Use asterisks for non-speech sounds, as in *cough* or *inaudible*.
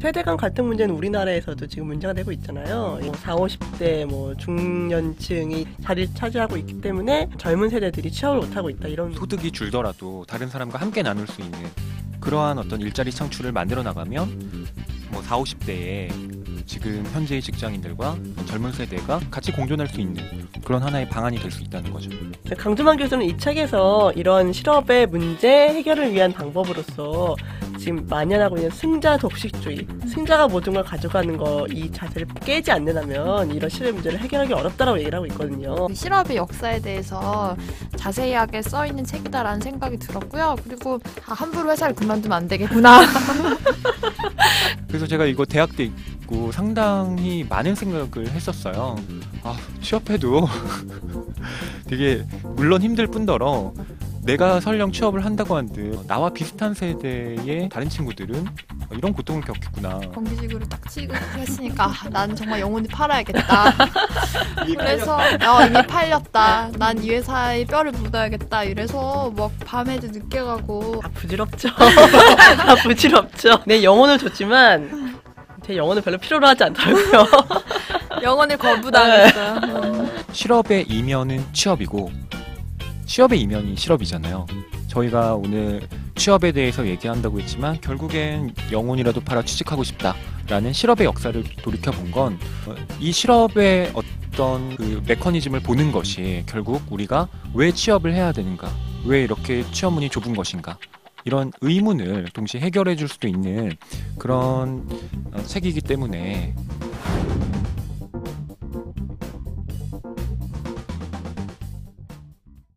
세대 간 갈등 문제는 우리나라에서도 지금 문제가 되고 있잖아요. 뭐 4, 50대 뭐 중년층이 자리를 차지하고 있기 때문에 젊은 세대들이 취업을 못하고 있다 이런 소득이 줄더라도 다른 사람과 함께 나눌 수 있는 그러한 어떤 일자리 창출을 만들어 나가면 뭐 4, 50대에 지금 현재의 직장인들과 젊은 세대가 같이 공존할 수 있는 그런 하나의 방안이 될 수 있다는 거죠. 강주만 교수는 이 책에서 이런 실업의 문제 해결을 위한 방법으로서 지금 만연하고 있는 승자 독식주의, 승자가 모든 걸 가져가는 거 이 자세를 깨지 않는다면 이런 실업 문제를 해결하기 어렵다라고 얘기를 하고 있거든요. 그 실업의 역사에 대해서 자세하게 써 있는 책이다라는 생각이 들었고요. 그리고 아, 함부로 회사를 그만두면 안 되겠구나. *laughs* 그래서 제가 이거 대학 때 있고 상당히 많은 생각을 했었어요. 아, 취업해도 *laughs* 되게 물론 힘들 뿐더러 내가 설령 취업을 한다고 한들 나와 비슷한 세대의 다른 친구들은 이런 고통을 겪겠구나. 정규직으로 딱 취직했으니까 아, 난 정말 영혼이 팔아야겠다. *laughs* 그래서 어, 이미 팔렸다. 난 이 회사에 뼈를 묻어야겠다. 이래서 막 밤에도 늦게 가고 다 부질없죠. *laughs* 다 부질없죠. 내 영혼을 줬지만 제 영혼을 별로 필요로 하지 않더라고요. *laughs* 영혼을 거부당했어요. 음. 실업의 이면은 취업이고 취업의 이면이 실업이잖아요. 저희가 오늘 취업에 대해서 얘기한다고 했지만 결국엔 영혼이라도 팔아 취직하고 싶다라는 실업의 역사를 돌이켜 본 건 이 실업의 어떤 그 메커니즘을 보는 것이 결국 우리가 왜 취업을 해야 되는가, 왜 이렇게 취업문이 좁은 것인가 이런 의문을 동시에 해결해 줄 수도 있는 그런 어, 책이기 때문에